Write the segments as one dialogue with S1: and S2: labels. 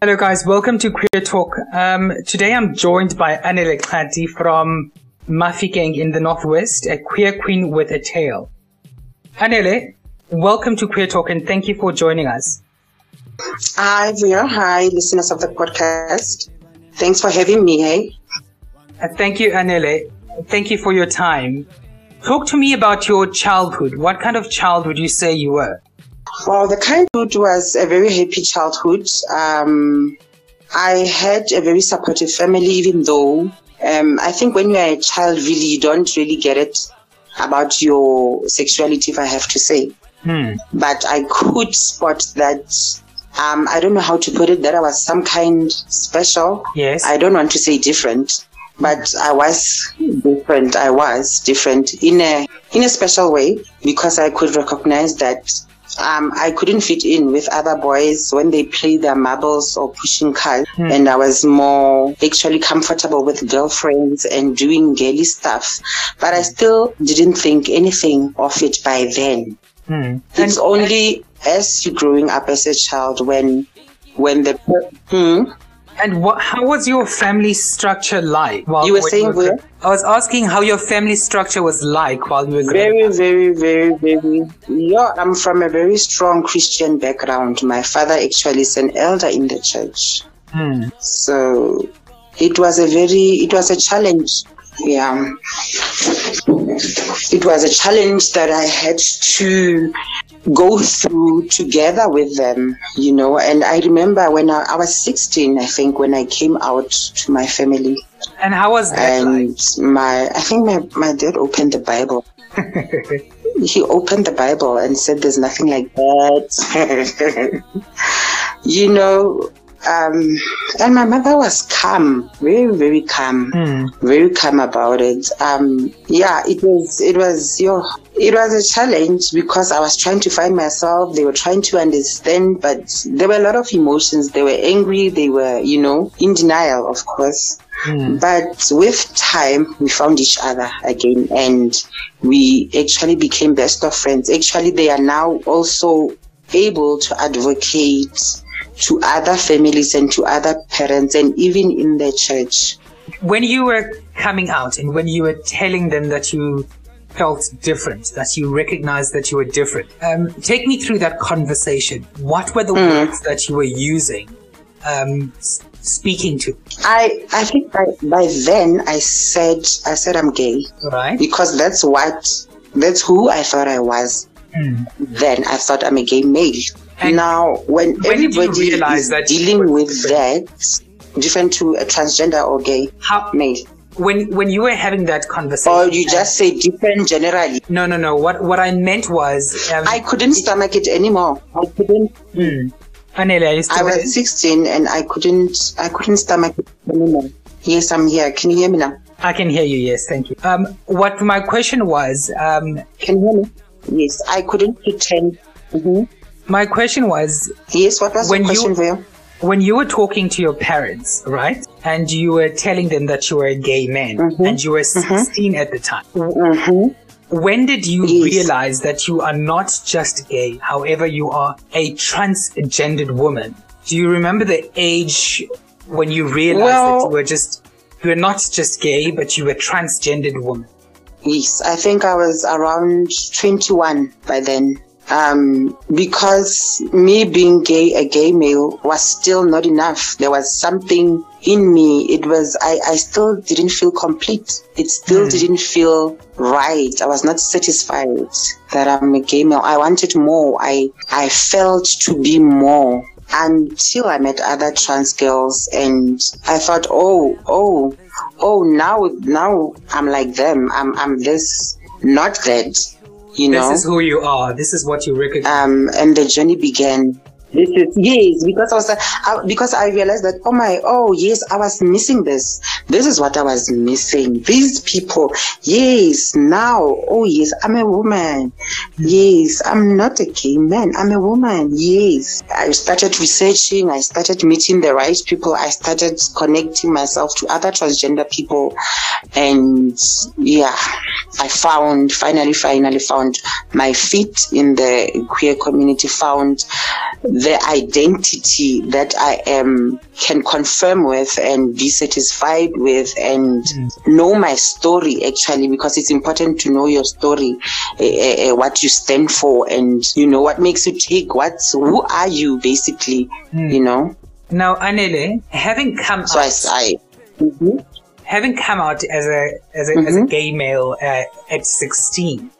S1: Hello, guys. Welcome to Queer Talk. Um, today I'm joined by Anele Xhati from Mafikeng in the Northwest, a queer queen with a tale. Anele, welcome to Queer Talk and thank you for joining us.
S2: Hi, Via. Hi, listeners of the podcast. Thanks for having me, hey?
S1: Uh, thank you, Anele. Thank you for your time. Talk to me about your childhood. What kind of child would you say you were?
S2: Well, the childhood was a very happy childhood. Um, I had a very supportive family, even though um, I think when you are a child, really, you don't really get it about your sexuality, if I have to say.
S1: Hmm.
S2: But I could spot that. Um, I don't know how to put it. That I was some kind special.
S1: Yes.
S2: I don't want to say different, but I was different. I was different in a in a special way because I could recognize that um, I couldn't fit in with other boys when they play their marbles or pushing cars.
S1: Hmm.
S2: And I was more actually comfortable with girlfriends and doing girly stuff. But I still didn't think anything of it by then.
S1: Hmm.
S2: It's only as you're growing up as a child when, when the, hmm?
S1: And what, how was your family structure like? While
S2: You were saying where?
S1: I was asking how your family structure was like while you were growing
S2: Very, very, very, very. Yeah, I'm from a very strong Christian background. My father actually is an elder in the church.
S1: Hmm.
S2: So it was a very, it was a challenge. Yeah. It was a challenge that I had to go through together with them, you know. And I remember when I, I was 16, I think, when I came out to my family.
S1: And how was that like?
S2: And my, I think my, my dad opened the Bible. he opened the Bible and said, There's nothing like that. you know, um, and my mother was calm, very, very calm,
S1: Hmm.
S2: very calm about it. Um, yeah, it was, it was, yo, it was a challenge because I was trying to find myself. They were trying to understand, but there were a lot of emotions. They were angry. They were, you know, in denial, of course.
S1: Hmm.
S2: But with time, we found each other again and we actually became best of friends. Actually, they are now also able to advocate to other families and to other parents and even in the church.
S1: When you were coming out and when you were telling them that you felt different, that you recognized that you were different, um, take me through that conversation. What were the words that you were using, um, speaking to?
S2: I, I think by, by then I said, I said I'm gay
S1: Right?
S2: because that's what, that's who I thought I was.
S1: Hmm.
S2: Then I thought I'm a gay male.
S1: And
S2: now, when,
S1: when
S2: everybody
S1: realize
S2: is
S1: that
S2: dealing with that, different to a transgender or gay
S1: How
S2: male,
S1: when when you were having that conversation?
S2: or you just say different generally.
S1: no no no. What what I meant was um,
S2: I couldn't stomach it anymore. I couldn't.
S1: hmm. Anele,
S2: I was 16 and I couldn't. I couldn't stomach it anymore. Yes, I'm here. Can you hear me now?
S1: I can hear you. Yes, thank you. Um, what my question was, um,
S2: Can you hear me? Yes, I couldn't pretend. hmm
S1: my question was,
S2: Yes, what was
S1: When
S2: the
S1: you-
S2: question, Vio?
S1: when you were talking to your parents, right, and you were telling them that you were a gay man
S2: Mm-hmm.
S1: and you were 16 at the time,
S2: hmm
S1: when did you
S2: Yes.
S1: realize that you are not just gay, however, you are a transgendered woman? Do you remember the age when you realized that you were just, you were not just gay, but you were a transgendered woman?
S2: Yes, I think I was around 21 by then. Um, because me being gay, a gay male, was still not enough. There was something in me. It was, I, I still didn't feel complete. It still didn't feel right. I was not satisfied that I'm a gay male. I wanted more. I, I felt to be more until I met other trans girls and I thought, oh, oh, oh, now, now I'm like them. I'm, I'm this, not that, you know
S1: This is who you are. This is what you recognize.
S2: um, and the journey began. This is yes, because I was uh, because I realized that oh my oh yes, I was missing this. This is what I was missing. These people, yes. Now oh yes, I'm a woman. Yes, I'm not a gay man. I'm a woman. Yes, I started researching. I started meeting the right people. I started connecting myself to other transgender people, and yeah, I found finally, finally found my feet in the queer community. Found the identity that I am can confirm with and be satisfied with and mm. know my story actually because it's important to know your story, uh, uh, what you stand for and you know what makes you tick, what's who are you basically, mm. you know.
S1: Now, Anele, having come
S2: so out, I, I mm-hmm.
S1: having come out as a as a, mm-hmm. as a mm-hmm. gay male uh, at sixteen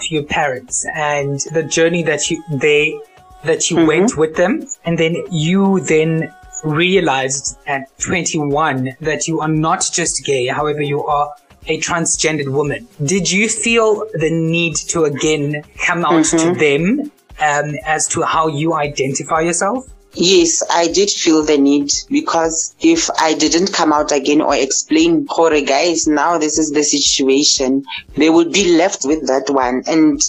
S1: to your parents and the journey that you they that you mm-hmm. went with them and then you then realized at 21 that you are not just gay however you are a transgendered woman did you feel the need to again come out mm-hmm. to them um, as to how you identify yourself
S2: Yes, I did feel the need because if I didn't come out again or explain, Hore guys, now this is the situation, they would be left with that one. And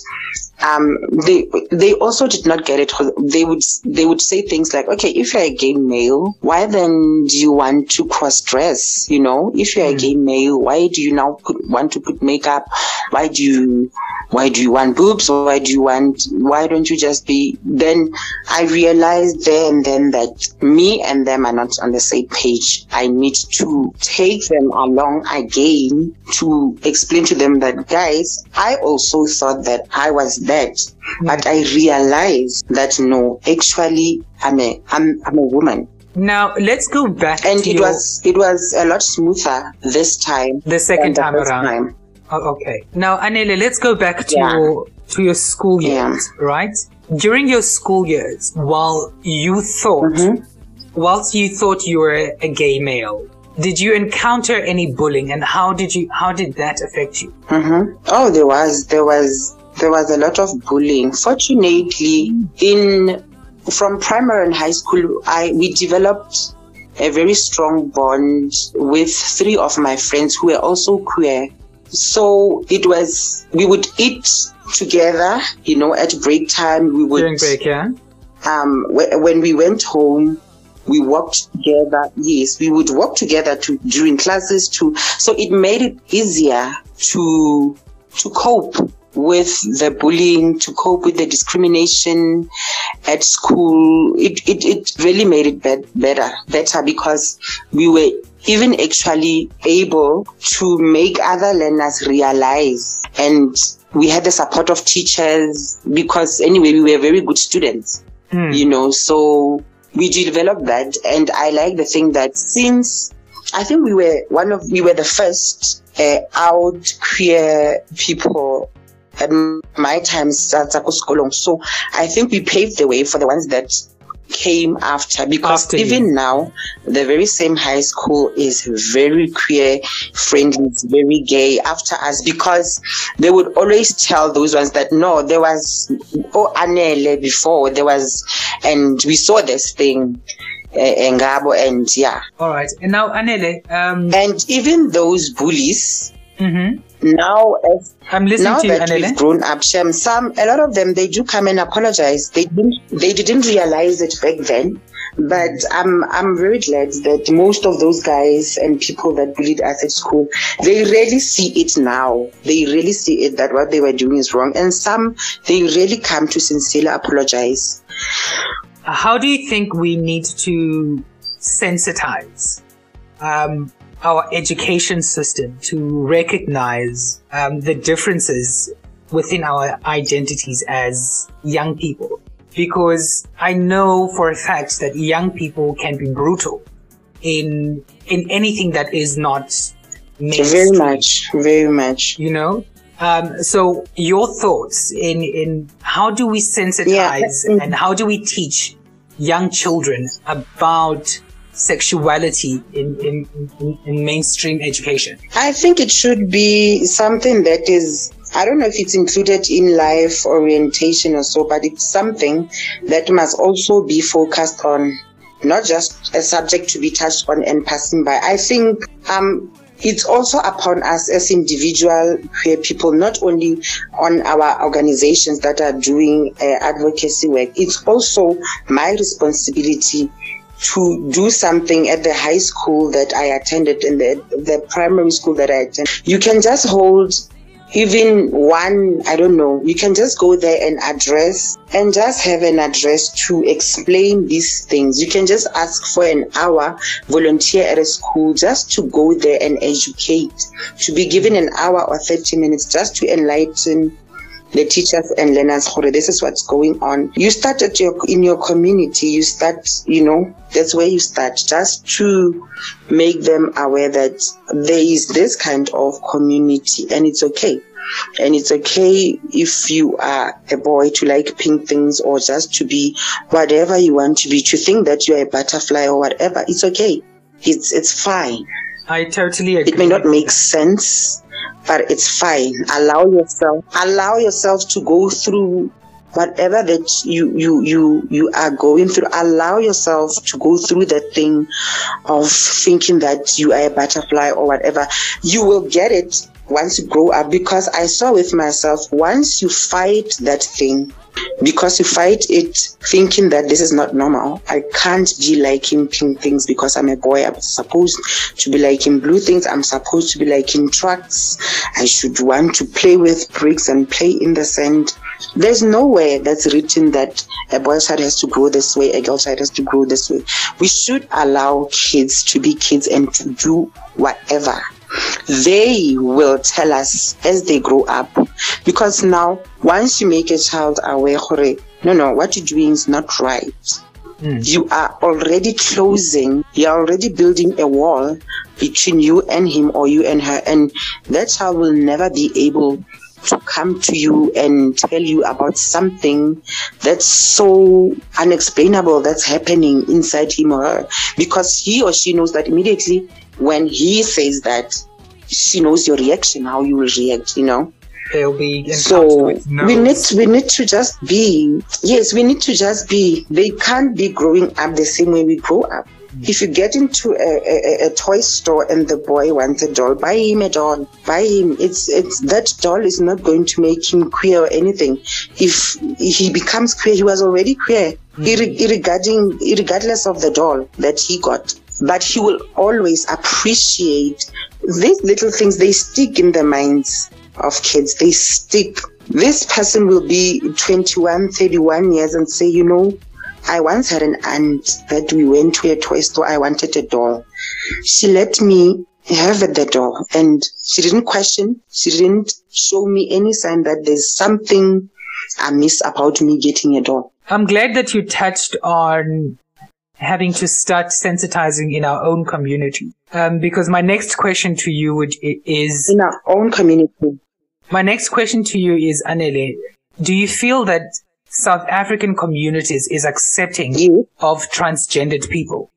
S2: um, they they also did not get it. They would they would say things like, "Okay, if you're a gay male, why then do you want to cross dress? You know, if you're mm. a hmm. gay male, why do you now put, want to put makeup? Why do you why do you want boobs? Why do you want? Why don't you just be?" Then I realized there and then that me and them are not on the same page. I need to take them along again to explain to them that, guys, I also thought that I was that. But I realized that no, actually, I'm a, I'm, I'm a woman.
S1: Now let's go back.
S2: And it
S1: your...
S2: was it was a lot smoother this time.
S1: The second time the around. Time. Oh, okay. Now Anele, let's go back to yeah. your to your school years, yeah. right? During your school years, while you thought, mm-hmm. whilst you thought you were a gay male, did you encounter any bullying, and how did you how did that affect you?
S2: Mm-hmm. Oh, there was there was there was a lot of bullying. Fortunately, in from primary and high school, I we developed a very strong bond with three of my friends who were also queer. So it was we would eat together, you know, at break time. We would
S1: during break, yeah.
S2: Um, when we went home, we worked together. Yes, we would work together to during classes too. So it made it easier to to cope with the bullying, to cope with the discrimination at school. It, it, it really made it be- better, better because we were even actually able to make other learners realize and we had the support of teachers because anyway, we were very good students, mm. you know, so we developed that. And I like the thing that since I think we were one of, we were the first uh, out queer people at my time So I think we paved the way for the ones that came after because after even you. now the very same high school is very queer friendly it's very gay after us because they would always tell those ones that no there was oh anele before there was and we saw this thing engabo and yeah
S1: all right and now anele um
S2: and even those bullies
S1: mm-hmm
S2: now as
S1: I'm listening
S2: now
S1: to
S2: that
S1: you,
S2: we've grown up, Shem, some a lot of them they do come and apologize. They didn't they didn't realize it back then. But I'm I'm very glad that most of those guys and people that bullied us at school, they really see it now. They really see it that what they were doing is wrong. And some they really come to sincerely apologize.
S1: How do you think we need to sensitize um, our education system to recognize um, the differences within our identities as young people. Because I know for a fact that young people can be brutal in in anything that is not
S2: mainstream. Very much, very much.
S1: You know, um, so your thoughts in in how do we sensitize yeah. and how do we teach young children about sexuality in, in, in, in mainstream education?
S2: I think it should be something that is I don't know if it's included in life orientation or so, but it's something that must also be focused on, not just a subject to be touched on and passing by. I think um, it's also upon us as individual queer people, not only on our organizations that are doing uh, advocacy work. It's also my responsibility to do something at the high school that I attended and the, the primary school that I attended. You can just hold even one, I don't know, you can just go there and address and just have an address to explain these things. You can just ask for an hour, volunteer at a school just to go there and educate, to be given an hour or 30 minutes just to enlighten the teachers and learners this is what's going on. You start at your in your community you start you know that's where you start just to make them aware that there is this kind of community and it's okay. And it's okay if you are a boy to like pink things or just to be whatever you want to be to think that you're a butterfly or whatever. It's okay. It's it's fine.
S1: I totally agree
S2: it may not make sense but it's fine. Allow yourself, allow yourself to go through whatever that you you you you are going through allow yourself to go through the thing of thinking that you are a butterfly or whatever you will get it once you grow up because i saw with myself once you fight that thing because you fight it thinking that this is not normal. I can't be liking pink things because I'm a boy. I'm supposed to be liking blue things. I'm supposed to be liking trucks. I should want to play with bricks and play in the sand. There's nowhere that's written that a boy child has to grow this way, a girl child has to grow this way. We should allow kids to be kids and to do whatever they will tell us as they grow up. Because now, once you make a child aware, no, no, what you're doing is not right. Mm. You are already closing, you're already building a wall between you and him or you and her. And that child will never be able to come to you and tell you about something that's so unexplainable that's happening inside him or her. Because he or she knows that immediately when he says that, she knows your reaction, how you will react, you know.
S1: They'll be
S2: so we need we need to just be yes we need to just be. They can't be growing up the same way we grow up if you get into a, a, a, toy store and the boy wants a doll, buy him a doll. Buy him. It's it's that doll is not going to make him queer or anything. If he becomes queer, he was already queer, hmm. regarding regardless of the doll that he got but he will always appreciate these little things. They stick in the minds of kids. They stick. This person will be 21, 31 years and say, you know, I once had an aunt that we went to a toy store. I wanted a doll. She let me have the doll and she didn't question. She didn't show me any sign that there's something amiss about me getting a doll.
S1: I'm glad that you touched on having to start sensitizing in our own community. Um, because my next question to you would, is
S2: in our own community.
S1: My next question to you is Anele, do you feel that South African communities is accepting you? of transgendered people?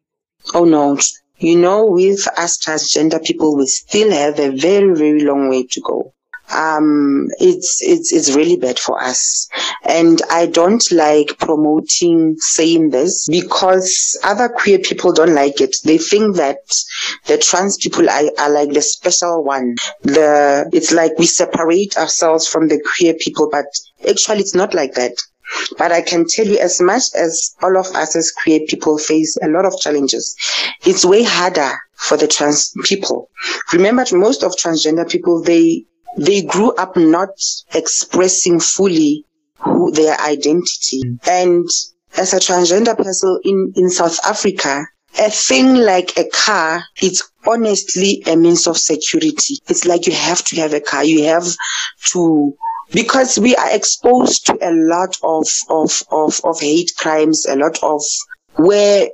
S2: Oh no. You know, with us transgender people, we still have a very, very long way to go um, it's it's it's really bad for us. And I don't like promoting saying this because other queer people don't like it. They think that the trans people are, are like the special one. The it's like we separate ourselves from the queer people, but actually it's not like that. But I can tell you, as much as all of us as queer people face a lot of challenges, it's way harder for the trans people. Remember, most of transgender people, they they grew up not expressing fully who their identity. And as a transgender person in, in South Africa, a thing like a car, it's honestly a means of security. It's like you have to have a car. You have to, because we are exposed to a lot of, of, of, of hate crimes, a lot of where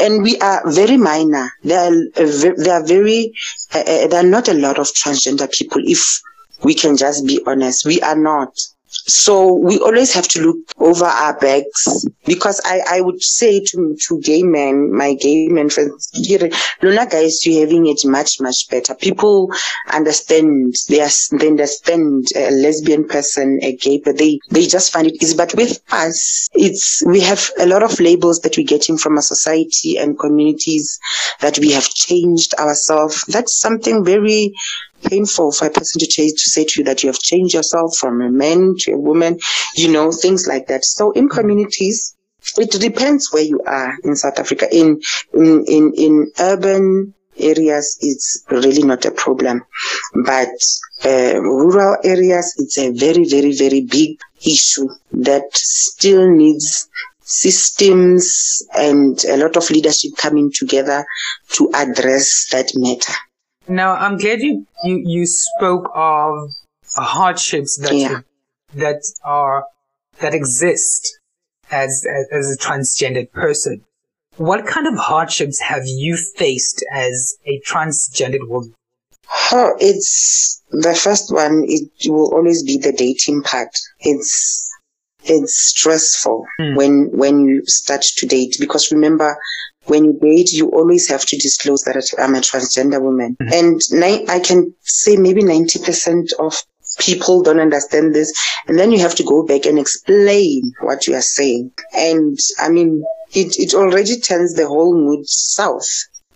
S2: and we are very minor. There are, there are very, uh, uh, there are not a lot of transgender people. If we can just be honest. We are not. So we always have to look over our backs because I, I would say to, to gay men, my gay men friends, Luna guys, you're having it much, much better. People understand, they, are, they understand a lesbian person, a gay, but they, they just find it easy. But with us, it's, we have a lot of labels that we're getting from our society and communities that we have changed ourselves. That's something very painful for a person to change to say to you that you have changed yourself from a man to a woman, you know, things like that. So in communities, it depends where you are in South Africa. In in in, in urban areas, it's really not a problem. But uh, rural areas, it's a very, very, very big issue that still needs systems and a lot of leadership coming together to address that matter.
S1: Now, I'm glad you, you, you spoke of hardships that,
S2: Yeah.
S1: that are, that exist as, as, as a transgendered person. What kind of hardships have you faced as a transgendered woman?
S2: Oh, it's the first one. It will always be the dating part. It's it's stressful
S1: Hmm.
S2: when when you start to date because remember when you date you always have to disclose that I'm a transgender woman
S1: Mhm.
S2: and ni- I can say maybe ninety percent of people don't understand this and then you have to go back and explain what you are saying and I mean it it already turns the whole mood south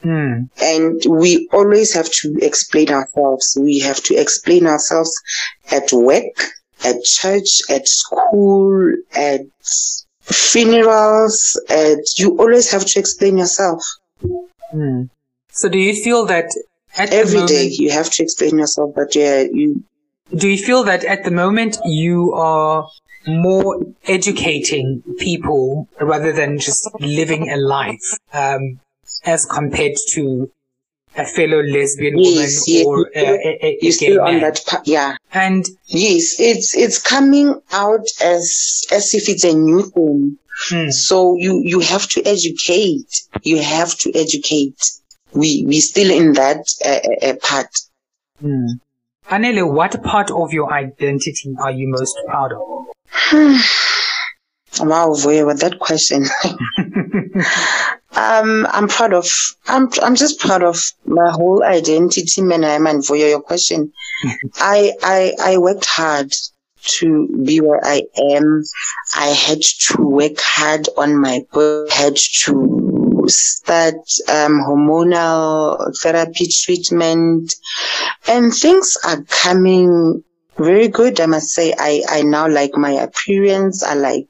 S1: Hmm.
S2: and we always have to explain ourselves. We have to explain ourselves at work, at church, at school, at funerals, and you always have to explain yourself.
S1: Hmm. So do you feel that
S2: Every
S1: moment,
S2: day you have to explain yourself, but yeah, you,
S1: do you feel that at the moment you are more educating people rather than just living a life um, as compared to a fellow lesbian
S2: Yes,
S1: woman
S2: yes,
S1: or
S2: you
S1: a, a, a, a
S2: you're
S1: gay
S2: still on
S1: man?
S2: that part. Yeah.
S1: And
S2: Yes, it's, it's coming out as, as if it's a new thing.
S1: hmm,
S2: So you, you have to educate. You have to educate. We, we still in that uh, uh, part.
S1: hmm. Anele, what part of your identity are you most proud of?
S2: Wow, Voya, with that question. um, I'm proud of, I'm, I'm just proud of my whole identity, man. I'm and Voya, your question. I, I, I worked hard to be where I am. I had to work hard on my birth, had to start, um, hormonal therapy treatment and things are coming very good. I must say, I, I now like my appearance. I like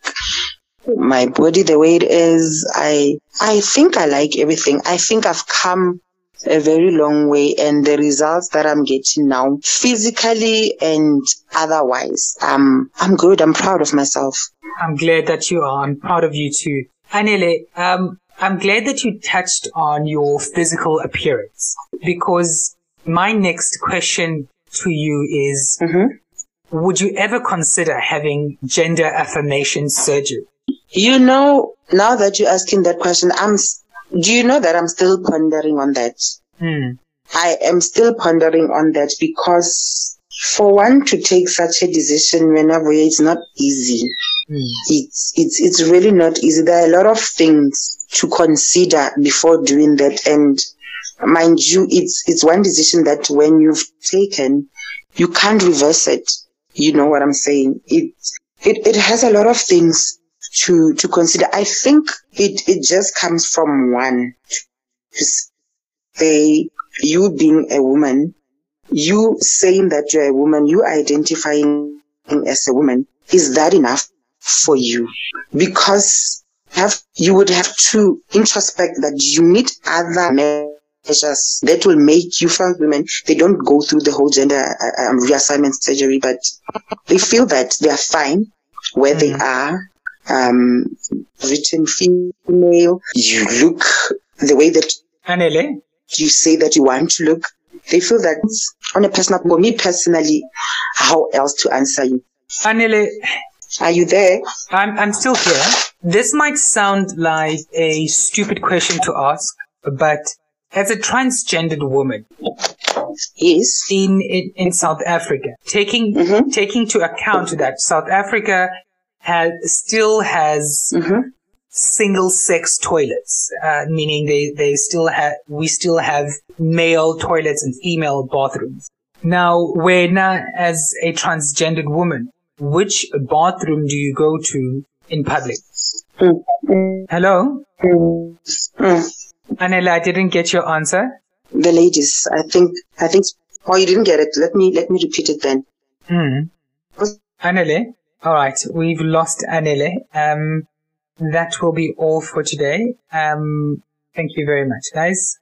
S2: my body the way it is. I, I think I like everything. I think I've come a very long way and the results that I'm getting now, physically and otherwise, um, I'm good. I'm proud of myself.
S1: I'm glad that you are. I'm proud of you too. Anele, um, I'm glad that you touched on your physical appearance because my next question to you is,
S2: Mm-hmm.
S1: would you ever consider having gender affirmation surgery?
S2: You know, now that you're asking that question, I'm, do you know that I'm still pondering on that?
S1: Hmm.
S2: I am still pondering on that because for one to take such a decision whenever it's not easy.
S1: Hmm.
S2: It's, it's, it's really not easy. There are a lot of things to consider before doing that. And mind you, it's, it's one decision that when you've taken, you can't reverse it. You know what I'm saying? It, it, it has a lot of things to, to consider. I think it, it just comes from one say you being a woman, you saying that you're a woman, you identifying as a woman, is that enough for you? Because have, you would have to introspect that you need other measures that will make you feel women. They don't go through the whole gender uh, um, reassignment surgery, but they feel that they are fine where they
S1: Mhm.
S2: are. Um, written female, you look the way that
S1: Anele,
S2: you say that you want to look. They feel that on a personal, for me personally, how else to answer you?
S1: Anele,
S2: Are you there?
S1: I'm, I'm still here. This might sound like a stupid question to ask, but as a transgendered woman
S2: Yes.
S1: in, in, in South Africa, taking,
S2: Mhm.
S1: taking to account that South Africa has, still has
S2: Mm-hmm.
S1: single sex toilets, uh, meaning they, they still have, we still have male toilets and female bathrooms. Now, when, uh, as a transgendered woman, which bathroom do you go to in public?
S2: Mm.
S1: Hello?
S2: Mm.
S1: Anele, I didn't get your answer.
S2: The ladies, I think, I think, oh, you didn't get it. Let me, let me repeat it then.
S1: Hmm. Anele? Alright, we've lost Anele. Um, that will be all for today. Um, thank you very much, guys.